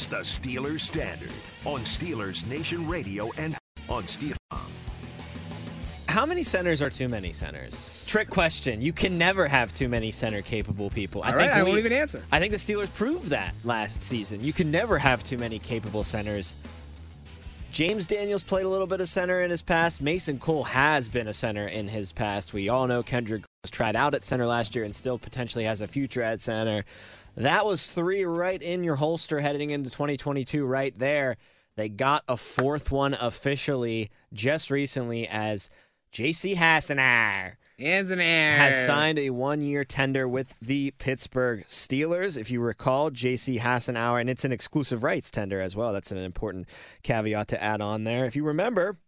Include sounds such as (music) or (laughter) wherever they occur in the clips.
He's the Steelers standard on Steelers Nation Radio and on Steelers. How many centers are too many centers? Trick question. You can never have too many center capable people. All right, I won't even answer. I think the Steelers proved that last season. You can never have too many capable centers. James Daniels played a little bit of center in his past. Mason Cole has been a center in his past. We all know Kendrick was tried out at center last year and still potentially has a future at center. That was three right in your holster heading into 2022 right there. They got a fourth one officially just recently as J.C. Hassenauer has signed a one-year tender with the Pittsburgh Steelers. If you recall, J.C. Hassenauer, and it's an exclusive rights tender as well. That's an important caveat to add on there. If you remember,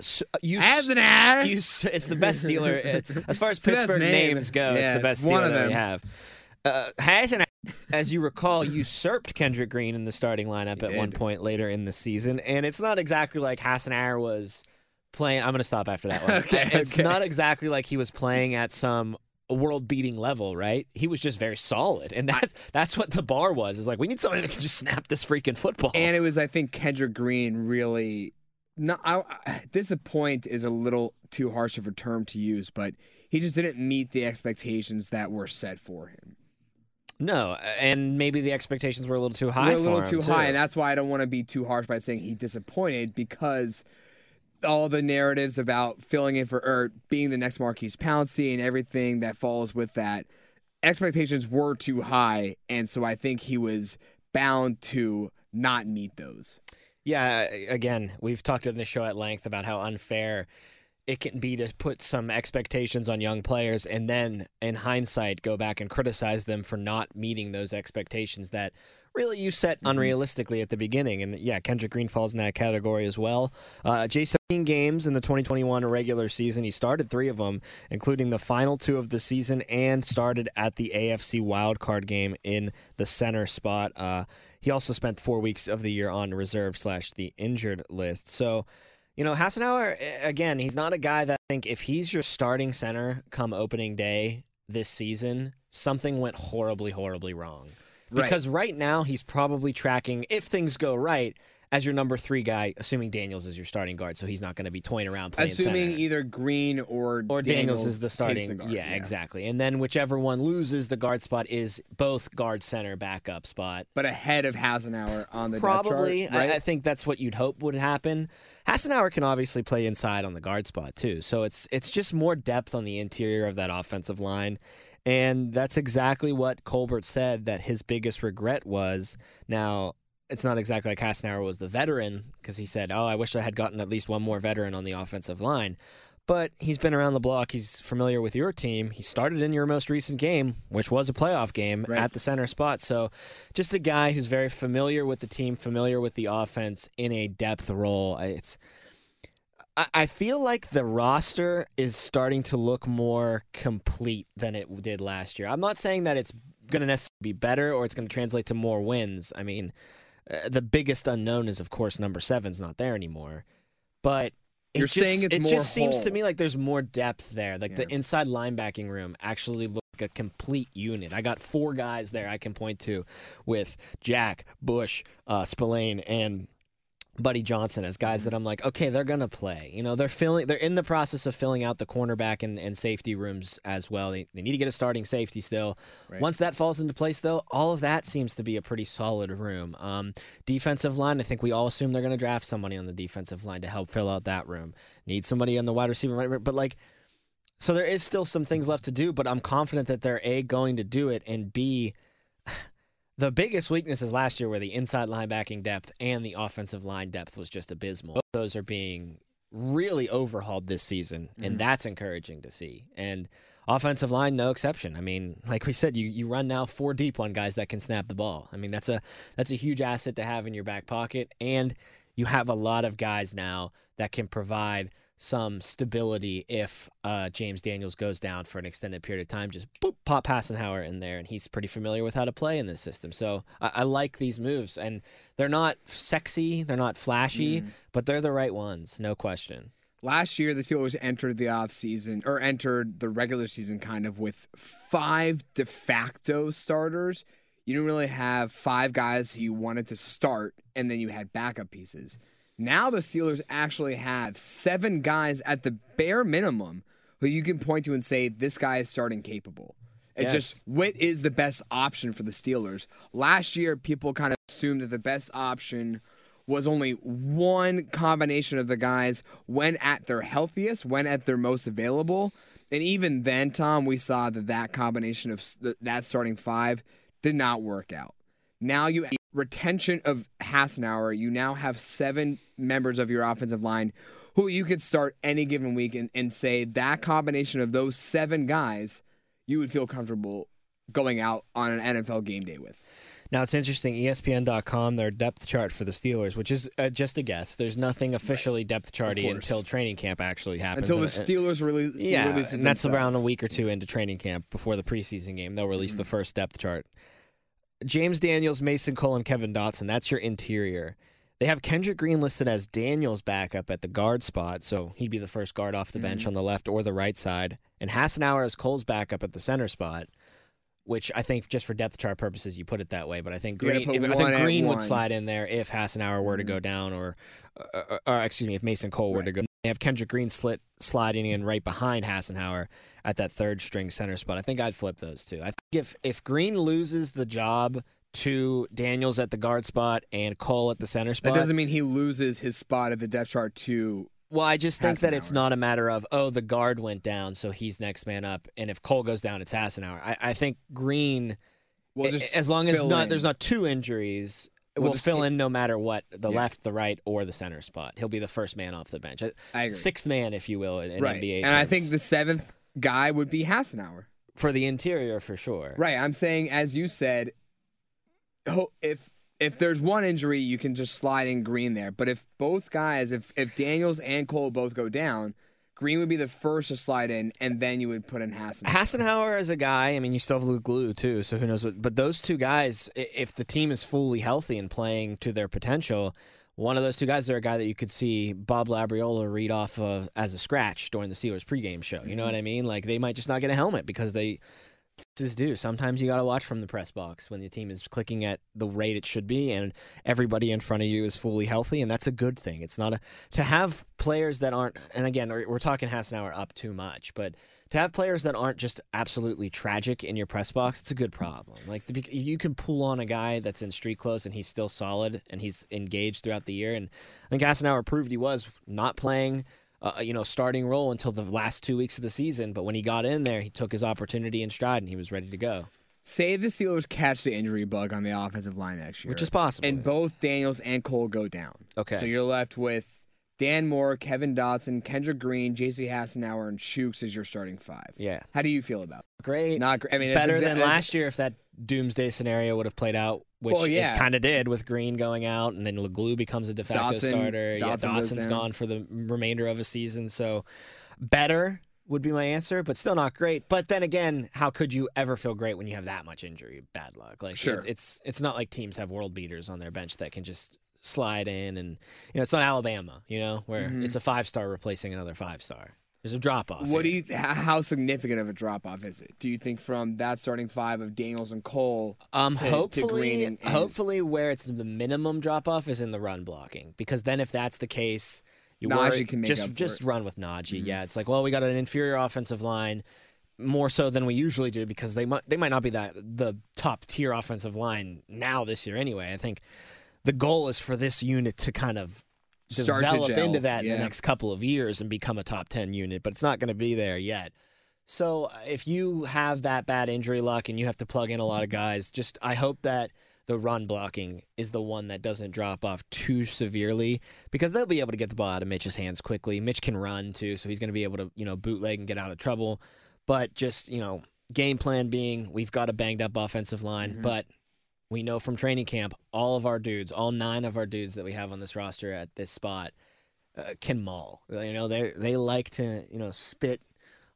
Hassenauer. You, Hassenauer. You, it's the best Steeler (laughs) as far as Pittsburgh name. names go. Yeah, it's the best it's Steeler of that them. we have. Uh, as you recall, usurped Kendrick Green in the starting lineup at did. one point later in the season, and it's not exactly like Hassenauer was playing. I'm going to stop after that one. (laughs) Okay, it's okay. not exactly like he was playing at some world-beating level, right? He was just very solid, and that's that's what the bar was. Is like we need somebody that can just snap this freaking football. And it was, I think, Kendrick Green really. No, I, I- disappoint is a little too harsh of a term to use, but he just didn't meet the expectations that were set for him. no, and maybe the expectations were a little too high. We're a little too him, high, and that's why I don't want to be too harsh by saying he disappointed because all the narratives about filling in for or being the next Maurkice Pouncey and everything that follows with that expectations were too high, and so I think he was bound to not meet those. Yeah, again, we've talked in the show at length about how unfair it can be to put some expectations on young players and then in hindsight go back and criticize them for not meeting those expectations that really you set unrealistically at the beginning. And yeah, Kendrick Green falls in that category as well. Uh, Jay 17 games in the 2021 regular season. He started three of them, including the final two of the season, and started at the AFC wildcard game in the center spot. Uh, he also spent four weeks of the year on reserve slash the injured list. So, you know, Hassenauer, eh, again, he's not a guy that I think if he's your starting center come opening day this season, something went horribly, horribly wrong. Right. Because right now he's probably tracking, if things go right, as your number three guy, assuming Daniels is your starting guard, so he's not going to be toying around playing Assuming center. either Green or or Daniels, is the starting. guard, yeah, exactly. And then whichever one loses the guard spot is both guard center backup spot. But ahead of Hassenauer on the Probably. depth chart, right? I, I think that's what you'd hope would happen. Hassenauer can obviously play inside on the guard spot too, so it's it's just more depth on the interior of that offensive line, and that's exactly what Colbert said that his biggest regret was. Now it's not exactly like Hassenauer was the veteran because he said, "Oh, I wish I had gotten at least one more veteran on the offensive line." But he's been around the block. He's familiar with your team. He started in your most recent game, which was a playoff game, Right. at the center spot. So, just a guy who's very familiar with the team, familiar with the offense in a depth role. I- It's. I- I feel like the roster is starting to look more complete than it did last year. I'm not saying that it's going to necessarily be better or it's going to translate to more wins. I mean, uh, the biggest unknown is, of course, number seven's not there anymore. But it You're just, saying it's it just seems to me like there's more depth there. Like the inside linebacking room actually look like a complete unit. I got four guys there I can point to with Jack, Bush, uh, Spillane, and Buddy Johnson as guys that I'm like, okay, they're gonna play. You know, they're filling, they're in the process of filling out the cornerback and, and safety rooms as well. They, they need to get a starting safety still. Right. Once that falls into place, though, all of that seems to be a pretty solid room. Um, defensive line, I think we all assume they're gonna draft somebody on the defensive line to help fill out that room. Need somebody on the wide receiver, right? But like, so there is still some things left to do, but I'm confident that they're a going to do it, and b the biggest weaknesses last year were the inside linebacking depth and the offensive line depth was just abysmal. Both those are being really overhauled this season, and mm-hmm. that's encouraging to see. And offensive line, no exception. I mean, like we said, you you run now four deep on guys that can snap the ball. I mean, that's a that's a huge asset to have in your back pocket, and you have a lot of guys now that can provide some stability if uh, James Daniels goes down for an extended period of time. Just boop, pop Hassenauer in there, and he's pretty familiar with how to play in this system. So I, I like these moves, and they're not sexy, they're not flashy, but they're the right ones, no question. Last year, the Steelers entered the offseason or entered the regular season kind of with five de facto starters. you didn't really have five guys you wanted to start, and then you had backup pieces. Now the Steelers actually have seven guys at the bare minimum who you can point to and say this guy is starting capable. It's Yes. just what is the best option for the Steelers. Last year, people kind of assumed that the best option was only one combination of the guys when at their healthiest, when at their most available. And even then, Tom, we saw that that combination of th- that starting five did not work out. Now you retention of Hassenauer, you now have seven members of your offensive line who you could start any given week and, and say that combination of those seven guys you would feel comfortable going out on an NFL game day with. Now it's interesting. ESPN.com, their depth chart for the Steelers, which is uh, just a guess. There's nothing officially depth charty until training camp actually happens. Until the Steelers really Yeah, release it and that's around a week or two into training camp before the preseason game. They'll release the Mm-hmm. first depth chart. James Daniels, Mason Cole, and Kevin Dotson. That's your interior. They have Kendrick Green listed as Daniels backup at the guard spot, so he'd be the first guard off the bench Mm-hmm. on the left or the right side. And Hassenauer as Cole's backup at the center spot, which I think just for depth chart purposes you put it that way. But I think Green, if- I think Green would. Mm-hmm. slide in there if Hassenauer were to go down, or, or, or excuse me, if Mason Cole were to go. They have Kendrick Green slit sliding in right behind Hassenauer at that third string center spot. I think I'd flip those two. I think if if Green loses the job to Daniels at the guard spot and Cole at the center spot, That doesn't mean he loses his spot at the depth chart to well, I just think that it's not a matter of oh the guard went down, so he's next man up, and if Cole goes down, it's Hassenauer. I, I think Green, well just as long as not there's not two injuries. We'll fill in no matter what, the Yeah. left, the right, or the center spot. He'll be the first man off the bench, I agree. sixth man, if you will, in, in right. NBA. and I think the seventh guy would be Hassenauer. for the interior for sure. Right. I'm saying, as you said, if if there's one injury, you can just slide in Green there. But if both guys, if if Daniels and Cole both go down, Green would be the first to slide in, and then you would put in Hassenauer. Hassenauer as a guy, I mean, you still have Leglue too, so who knows what. But those two guys, if the team is fully healthy and playing to their potential, one of those two guys are a guy that you could see Bob Labriola read off of as a scratch during the Steelers pregame show. You know mm-hmm. what I mean? Like they might just not get a helmet because they just do. Sometimes you got to watch from the press box when your team is clicking at the rate it should be, and everybody in front of you is fully healthy, and that's a good thing. It's not a to have players that aren't. And again, we're talking Hassenauer up too much, but to have players that aren't just absolutely tragic in your press box, it's a good problem. Like you can pull on a guy that's in street clothes and he's still solid and he's engaged throughout the year. And I think Hassenauer proved he was not playing, uh, you know, starting role until the last two weeks of the season. But when he got in there, he took his opportunity in stride and he was ready to go. Say the Steelers catch the injury bug on the offensive line next year, Which is possible. and both Daniels and Cole go down. Okay. So you're left with Dan Moore, Kevin Dotson, Kendrick Green, J.C. Hassenauer, and Chuks as your starting five. Yeah. How do you feel about? It? Great. Not great. I mean, better exa- than last year if that doomsday scenario would have played out, which Well, yeah. it kind of did with Green going out, and then Leglue becomes a de facto Dotson- starter. yeah, Dotson goes Dotson's gone for the remainder of a season, so better would be my answer, but still not great. But then again, how could you ever feel great when you have that much injury, bad luck? Like, Sure. it's, it's it's not like teams have world beaters on their bench that can just slide in, and you know, it's not Alabama, you know, where it's a five star replacing another five star. There's a drop off. Mm-hmm. What do you? How significant of a drop off is it? Do you think from that starting five of Daniels and Cole? Um, to- to hopefully, Green and- and- hopefully, where it's the minimum drop off is in the run blocking, because then if that's the case, you worry- can make just just it. run with Najee. Yeah, it's like, well, we got an inferior offensive line, more so than we usually do, because they might they might not be that the top tier offensive line now this year anyway. I think the goal is for this unit to kind of Start develop into that in the next couple of years and become a top 10 unit, but it's not going to be there yet. So uh, if you have that bad injury luck and you have to plug in a lot of guys, just I hope that the run blocking is the one that doesn't drop off too severely because they'll be able to get the ball out of Mitch's hands quickly. Mitch can run too, so he's going to be able to, you know, bootleg and get out of trouble. But just, you know, game plan being we've got a banged up offensive line, but we know from training camp all of our dudes, all nine of our dudes that we have on this roster at this spot uh, can maul. You know, they they like to, you know, spit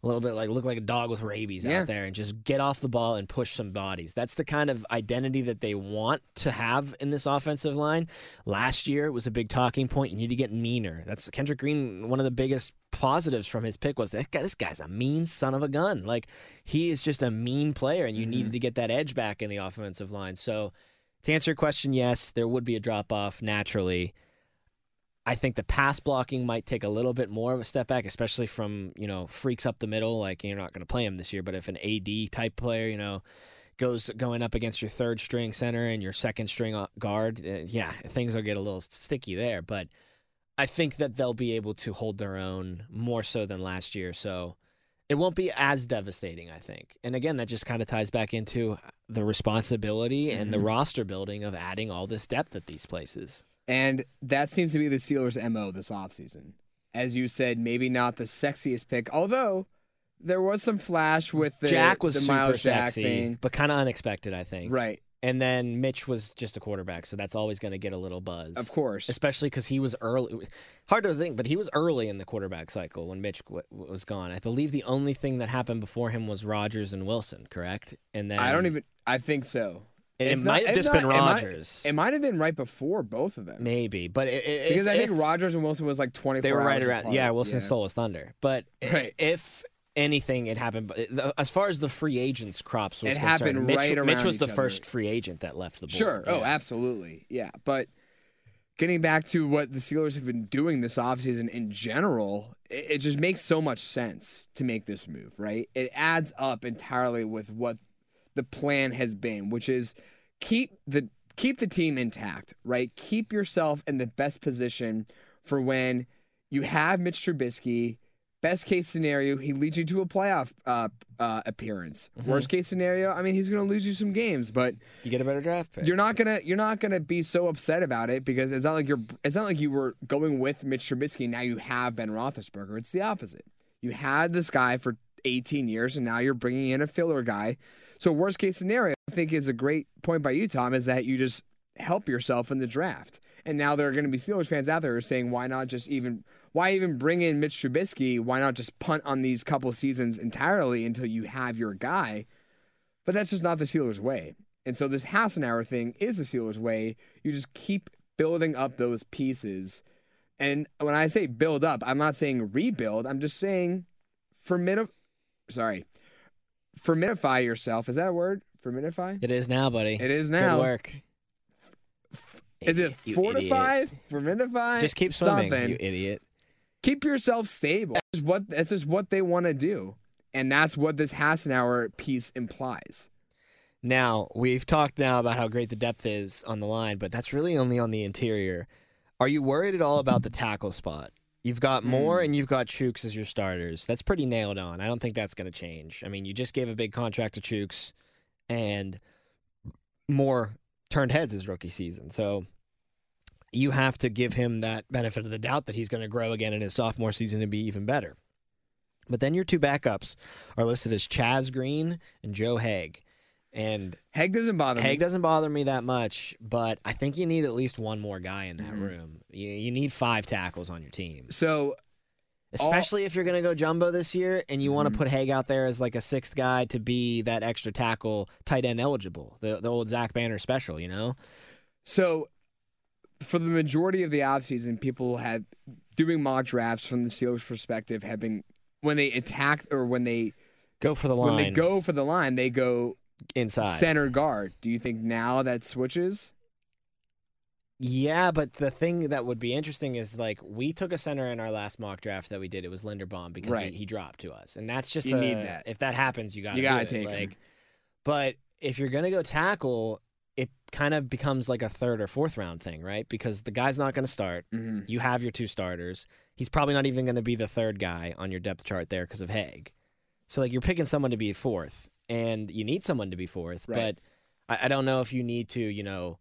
a little bit like look like a dog with rabies Yeah. out there and just get off the ball and push some bodies. That's the kind of identity that they want to have in this offensive line. Last year it was a big talking point. You need to get meaner. That's Kendrick Green. One of the biggest positives from his pick was that guy, this guy's a mean son of a gun. Like he is just a mean player, and you mm-hmm. needed to get that edge back in the offensive line. So to answer your question, yes, there would be a drop off naturally. I think the pass blocking might take a little bit more of a step back, especially from you know freaks up the middle. Like you're not going to play him this year, but if an AD type player, you know, goes going up against your third string center and your second string uh, guard, uh, yeah, things will get a little sticky there. But I think that they'll be able to hold their own more so than last year. So it won't be as devastating, I think. And again, that just kind of ties back into the responsibility and the roster building of adding all this depth at these places. And that seems to be the Steelers' MO this offseason. As you said, maybe not the sexiest pick, although there was some flash with the, Jack was the super Myles Jack sexy, thing. but kind of unexpected, I think. Right. And then Mitch was just a quarterback, so that's always going to get a little buzz. Of course. Especially because he was early. Hard to think, but he was early in the quarterback cycle when Mitch w- was gone. I believe the only thing that happened before him was Rodgers and Wilson, correct? And then I don't even. I think so. It, not- might have just not, been it might- Rodgers, It might have been right before both of them. maybe, but it, it, Because if, I think Rodgers and Wilson was like 24 they were right around. apart. Yeah, Wilson Yeah. stole his thunder. But Right. if anything, it happened. But as far as the free agents crops was It concerned, happened Mitch, right Mitch around was the other. first free agent that left the board. Sure. Oh, absolutely. Yeah. But getting back to what the Steelers have been doing this offseason in general, it just makes so much sense to make this move, right? It adds up entirely with what the plan has been, which is keep the keep the team intact, right? Keep yourself in the best position for when you have Mitch Trubisky. Best case scenario, he leads you to a playoff uh, uh, appearance. Worst case scenario, I mean, he's going to lose you some games, but You get a better draft pick. you're not gonna you're not gonna be so upset about it because it's not like you're it's not like you were going with Mitch Trubisky now you have Ben Roethlisberger. It's the opposite. You had this guy for 18 years and now you're bringing in a filler guy. So worst case scenario, I think is a great point by you, Tom, is that you just help yourself in the draft. And now there are going to be Steelers fans out there saying, why not just even why even bring in Mitch Trubisky? Why not just punt on these couple seasons entirely until you have your guy? But that's just not the Steelers' way. And so this Hassenauer thing is the Steelers' way. You just keep building up those pieces. And when I say build up, I'm not saying rebuild. I'm just saying fermenti- sorry, fermentify yourself. Is that a word? Fermentify? It is now, buddy. It is now. Good work. Is it you fortify? idiot. Fermentify? Just keep swimming, Something. you idiot. keep yourself stable. This is what this is what they want to do, and that's what this Hassenauer piece implies. Now we've talked now about how great the depth is on the line, but that's really only on the interior. Are you worried at all about the tackle spot? You've got hmm. Moore and you've got Chuks as your starters. That's pretty nailed on. I don't think that's going to change. I mean, you just gave a big contract to Chuks, and Moore turned heads his rookie season. So you have to give him that benefit of the doubt that he's going to grow again in his sophomore season and be even better. But then your two backups are listed as Chaz Green and Joe Haeg. And Haeg doesn't bother Haeg me. doesn't bother me that much, but I think you need at least one more guy in that Mm-hmm. room. You, you need five tackles on your team, So especially if you're going to go jumbo this year and you want Mm-hmm. to put Haeg out there as like a sixth guy to be that extra tackle, tight end eligible, the the old Zach Banner special. You know, So, for the majority of the offseason, people have doing mock drafts from the Steelers' perspective have been when they attack or when they go for the line when they go for the line, they go inside. center guard. Do you think now that switches? Yeah, but the thing that would be interesting is like we took a center in our last mock draft that we did. It was Linderbaum because Right. he, he dropped to us, and that's just You a- need that. If that happens, you got You gotta it. take like. But if you're gonna go tackle, it kind of becomes like a third or fourth round thing, right? Because the guy's not gonna start. Mm-hmm. You have your two starters. He's probably not even gonna be the third guy on your depth chart there because of Haeg. So like you're picking someone to be fourth, and you need someone to be fourth. Right. But I, I don't know if you need to, you know,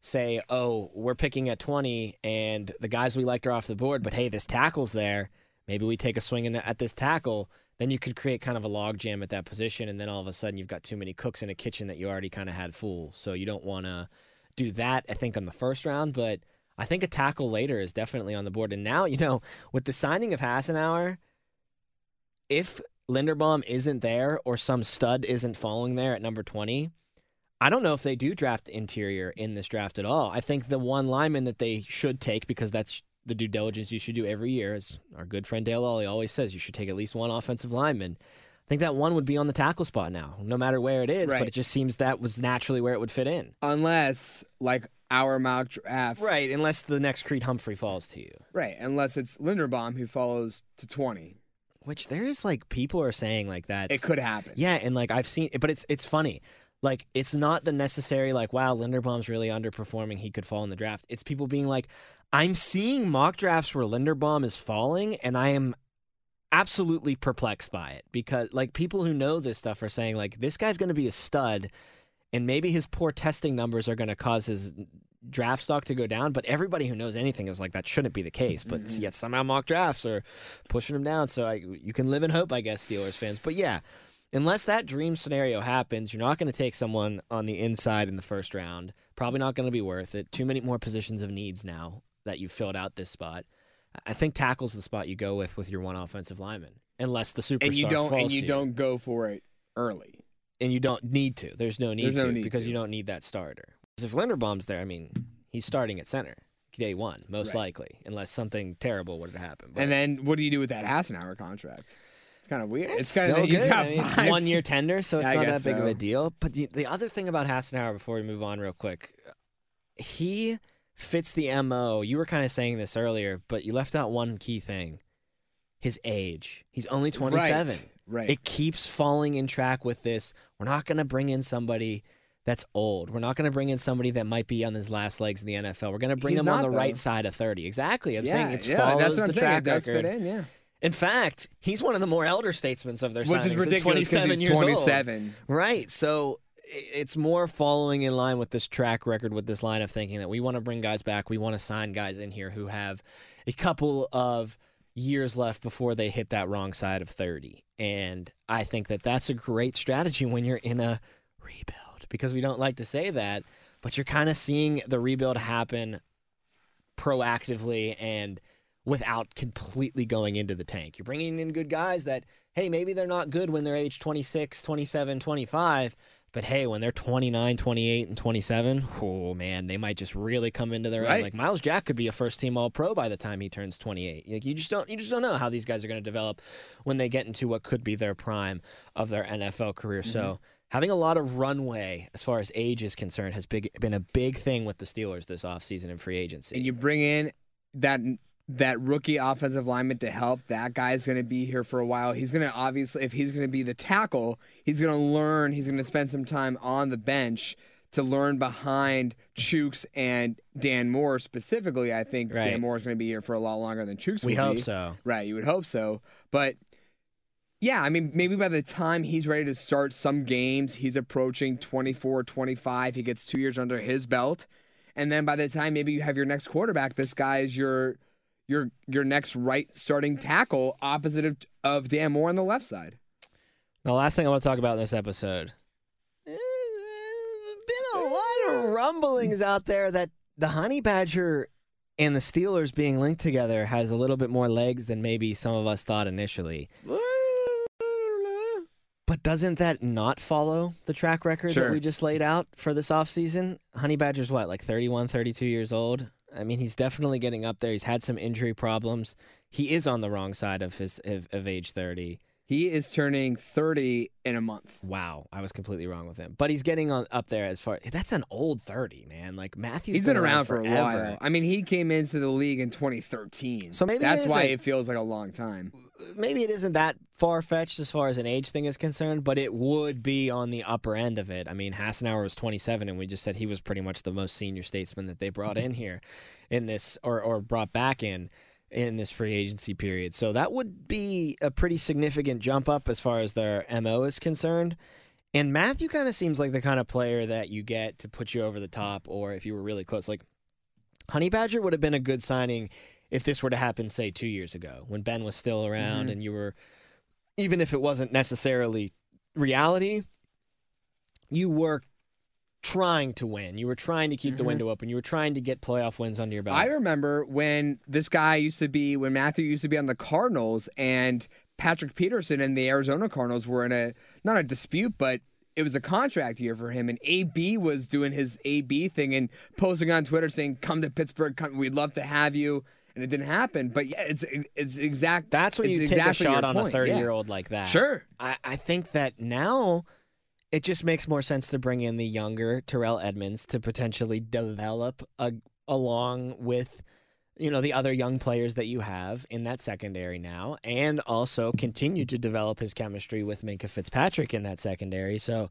say, oh, we're picking at 20 and the guys we liked are off the board, but hey, this tackle's there. Maybe we take a swing in at this tackle. Then you could create kind of a logjam at that position, and then all of a sudden you've got too many cooks in a kitchen that you already kind of had full. So you don't want to do that, I think, on the first round, but I think a tackle later is definitely on the board. And now, you know, with the signing of Hassenauer, if Linderbaum isn't there or some stud isn't falling there at number 20, I don't know if they do draft interior in this draft at all. I think the one lineman that they should take, because that's the due diligence you should do every year, as our good friend Dale Lolley always says, you should take at least one offensive lineman. I think that one would be on the tackle spot now, no matter where it is, Right. but it just seems that was naturally where it would fit in. Unless, like our mock draft, Right, unless the next Creed Humphrey falls to you. Right, unless it's Linderbaum who follows to 20. Which there's like people are saying like that. It could happen. Yeah, and like I've seen, but it's it's funny. Like it's not the necessary like wow Linderbaum's really underperforming. He could fall in the draft. It's people being like, I'm seeing mock drafts where Linderbaum is falling, and I am absolutely perplexed by it because like people who know this stuff are saying like this guy's going to be a stud, and maybe his poor testing numbers are going to cause his draft stock to go down. But everybody who knows anything is like that shouldn't be the case. But mm-hmm. yet somehow mock drafts are pushing him down. So I, you can live in hope, I guess, Steelers fans. But yeah, unless that dream scenario happens, you're not going to take someone on the inside in the first round. Probably not going to be worth it. Too many more positions of needs now that you've filled out this spot. I think tackle's the spot you go with with your one offensive lineman, unless the superstar and you don't and you don't go for it early. and you don't need to. There's no need There's no to need because to. you don't need that starter. 'Cause if Linderbaum's there, I mean, he's starting at center day one, most Right. likely, unless something terrible would have happened. But And then what do you do with that Hassenauer contract? It's kind of weird. it's, kind still of good. I mean, it's one year tender, so it's I not that big of a deal. But the, the other thing about Hassenauer, before we move on real quick, he fits the mo. You were kind of saying this earlier, but you left out one key thing: his age. He's only twenty seven. Right. It keeps falling in track with this. We're not going to bring in somebody that's old. We're not going to bring in somebody that might be on his last legs in the NFL. We're going to bring He's him on the though. right side of 30. Exactly. I'm saying yeah, it yeah, follows that's what the I'm saying. track does record. fit in, yeah. In fact, he's one of the more elder statesmen of their side. Which is signings at ridiculous 27 he's years old. 27. Right. So it's more following in line with this track record, with this line of thinking that we want to bring guys back. We want to sign guys in here who have a couple of years left before they hit that wrong side of 30. And I think that that's a great strategy when you're in a rebuild because we don't like to say that, but you're kind of seeing the rebuild happen proactively and without completely going into the tank. You're bringing in good guys that, hey, maybe they're not good when they're age 26, 27, 25, but hey, when they're 29, 28, and 27, oh man, they might just really come into their own. Like Myles Jack could be a first team all pro by the time he turns 28. Like you just don't you just don't know how these guys are going to develop when they get into what could be their prime of their NFL career. So Mm-hmm. Having a lot of runway as far as age is concerned has big, been a big thing with the Steelers this offseason in free agency. and you bring in that that rookie offensive lineman to help. That guy's going to be here for a while. He's going to obviously, if he's going to be the tackle, he's going to learn. He's going to spend some time on the bench to learn behind Chuks and Dan Moore specifically. I think Right. Dan Moore is going to be here for a lot longer than Chuks. we hope be. so. Right, you would hope so. But yeah, I mean, maybe by the time he's ready to start some games, he's approaching 24, 25. He gets two years under his belt. And then by the time maybe you have your next quarterback, this guy is your your your next right starting tackle opposite of, of Dan Moore on the left side. The last thing I want to talk about in this episode. eh, There's been a lot of rumblings out there that the Honey Badger and the Steelers being linked together has a little bit more legs than maybe some of us thought initially. But doesn't that not follow the track record that we just laid out for this offseason? Honey Badger's what, like 31, 32 years old? I mean, he's definitely getting up there. He's had some injury problems. He is on the wrong side of his of, of age 30. He is turning 30 in a month. Wow, I was completely wrong with him. But he's getting on up there as far. That's an old thirty, man. Like Mathieu's. He's been around for a forever. while. I mean, he came into the league in 2013. So maybe that's is why it feels like a long time. Maybe it isn't that far fetched as far as an age thing is concerned, but it would be on the upper end of it. I mean, Hassenauer was 27, and we just said he was pretty much the most senior statesman that they brought (laughs) in here, in this or or brought back in in this free agency period. So that would be a pretty significant jump up as far as their mo is concerned. And Mathieu kind of seems like the kind of player that you get to put you over the top, or if you were really close. Like Honey Badger would have been a good signing if this were to happen, say, two years ago when Ben was still around mm-hmm. and you were, even if it wasn't necessarily reality, you were trying to win. You were trying to keep the mm-hmm. window open. You were trying to get playoff wins under your belt. I remember when this guy used to be when Mathieu used to be on the Cardinals and Patrick Peterson and the Arizona Cardinals were in a not a dispute, but it was a contract year for him, and AB was doing his AB thing and posting on Twitter saying, "Come to Pittsburgh, come, we'd love to have you." And it didn't happen, but yeah, it's it's exact. That's when you exactly take a shot on a point, thirty-year-old like that. Sure. I, I think that now it just makes more sense to bring in the younger Terrell Edmunds to potentially develop a, along with you know the other young players that you have in that secondary now and also continue to develop his chemistry with Minkah Fitzpatrick in that secondary. So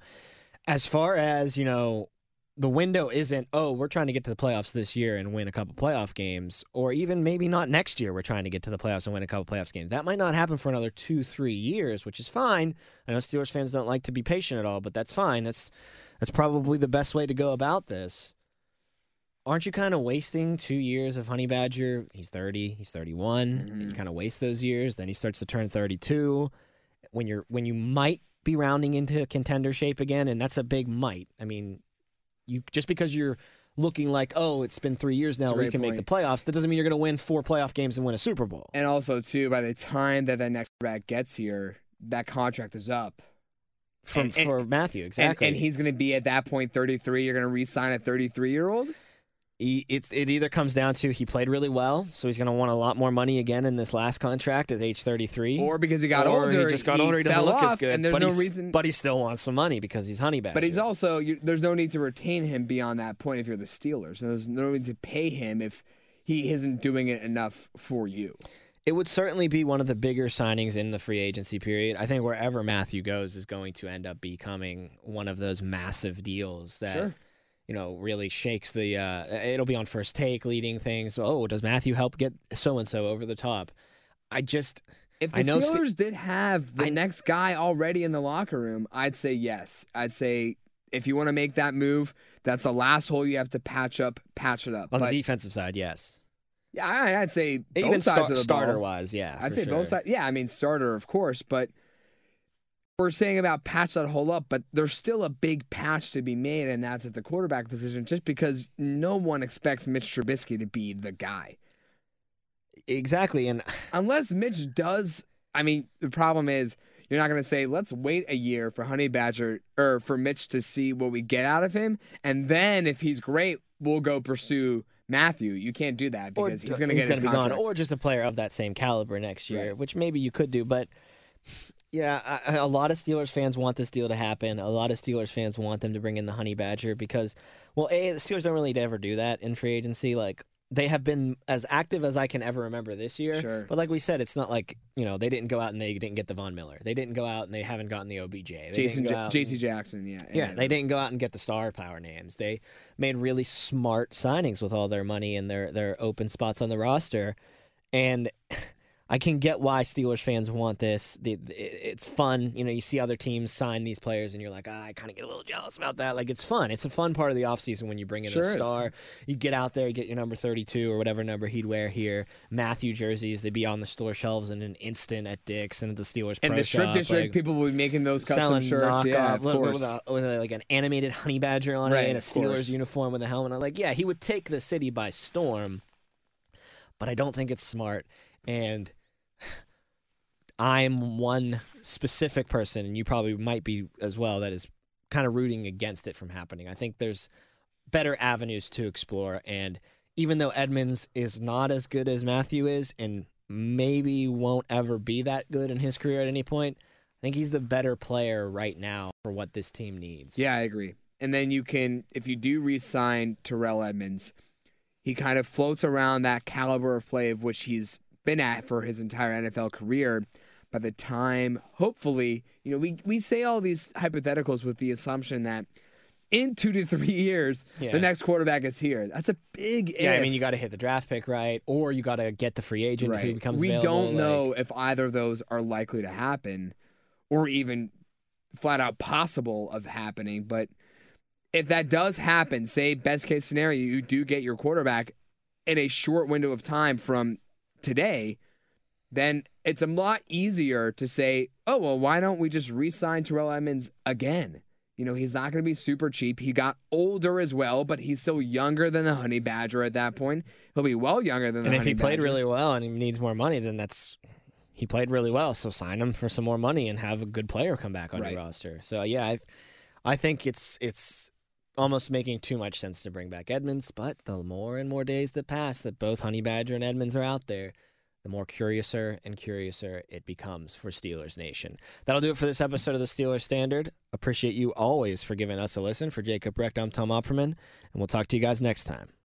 as far as, you know, the window isn't, oh, we're trying to get to the playoffs this year and win a couple playoff games, or even maybe not next year, we're trying to get to the playoffs and win a couple playoffs games. That might not happen for another two, three years, which is fine. I know Steelers fans don't like to be patient at all, but that's fine. That's that's probably the best way to go about this. Aren't you kind of wasting two years of Honey Badger? He's 30, he's 31. You mm-hmm. kind of waste those years. Then he starts to turn 32. When you're when you might be rounding into contender shape again, and that's a big might. I mean, you just because you're looking like, oh, it's been three years now, we can make the playoffs. That doesn't mean you're going to win four playoff games and win a Super Bowl. And also, too, by the time that that next back gets here, that contract is up. From And- and- for Mathieu, And, exactly. and he's going to be at that point 33. You're going to re sign a 33 year old? He, it's it either comes down to he played really well, so he's going to want a lot more money again in this last contract at age 33. Or because he got or older, he just got older, he doesn't look as good. And there's but no reason. but he still wants some money because he's honey badger. But he's also you, there's no need to retain him beyond that point if you're the Steelers. And There's no need to pay him if he isn't doing it enough for you. It would certainly be one of the bigger signings in the free agency period. I think wherever Mathieu goes is going to end up becoming one of those massive deals that Sure. You know really shakes the. Uh, it'll be on first take, leading things. Oh, does Mathieu help get so and so over the top? I just If the I know Ste- Steelers did have the I- next guy already in the locker room, I'd say yes. I'd say if you want to make that move, that's the last hole you have to patch up. Patch it up. on but the defensive side, yes. yeah, I'd say both Even sides star- of the starter ball. wise, yeah. I'd say sure. both sides. Yeah, I mean starter, of course, but we're saying about patch that hole up, but there's still a big patch to be made, and that's at the quarterback position, just because no one expects Mitch Trubisky to be the guy. Exactly, and Unless Mitch does, I mean, the problem is you're not going to say, let's wait a year for Honey Badger or for Mitch to see what we get out of him. And then if he's great, we'll go pursue Mathieu. You can't do that or because he's going to get gonna be gone, or just a player of that same caliber next year, Right. which maybe you could do. But yeah, I, a lot of Steelers fans want this deal to happen. A lot of Steelers fans want them to bring in the Honey Badger because, well, a the Steelers don't really ever do that in free agency. Like they have been as active as I can ever remember this year. Sure. But like we said, it's not like you know they didn't go out and they didn't get the Von Miller. They didn't go out and they haven't gotten the OBJ. They Jason J- J.C. Jackson, yeah. yeah, yeah, they didn't go out and get the star power names. They made really smart signings with all their money and their their open spots on the roster. And (laughs) I can get why Steelers fans want this. It's fun, you know. You see other teams sign these players, and you're like, ah, I kind of get a little jealous about that. Like, it's fun. It's a fun part of the offseason when you bring in Sure a is. star. You get out there, you get your number 32 or whatever number he'd wear here. Mathieu jerseys, they'd be on the store shelves in an instant at Dick's and at the Steelers. And Pro the strip Shop, district, like- people would be making those custom selling shirts. knockoff, Yeah, of little course. with, a, with a, like an animated honey badger on Right, it and a Steelers course. uniform with a helmet. I'm like, yeah, he would take the city by storm, but I don't think it's smart. And I'm one specific person, and you probably might be as well, that is kind of rooting against it from happening. I think there's better avenues to explore. And even though Edmunds is not as good as Mathieu is, and maybe won't ever be that good in his career at any point, I think he's the better player right now for what this team needs. Yeah, I agree. And then you can, if you do re-sign Terrell Edmunds, he kind of floats around that caliber of play of which he's been at for his entire NFL career. By the time, hopefully, you know, we we say all these hypotheticals with the assumption that in two to three (laughs) years, Yeah. the next quarterback is here. That's a big Yeah, I mean, you got to hit the draft pick right, or you got to get the free agent who right. becomes we available. don't like- know if either of those are likely to happen, or even flat out possible of happening. But if that does happen, say best case scenario, you do get your quarterback in a short window of time from today, then it's a lot easier to say, oh well, why don't we just re-sign Terrell Edmunds again? You know, he's not going to be super cheap. He got older as well, but he's still younger than the Honey Badger at that point. He'll be well younger than the And if he played Badger. really well and he needs more money, then that's he played really well, so sign him for some more money and have a good player come back on Right. your roster. So yeah, I, I think it's it's almost making too much sense to bring back Edmunds. But the more and more days that pass that both Honey Badger and Edmunds are out there, the more curiouser and curiouser it becomes for Steelers Nation. That'll do it for this episode of the Steelers Standard. Appreciate you always for giving us a listen. For Jacob Recht, I'm Tom Opperman, and we'll talk to you guys next time.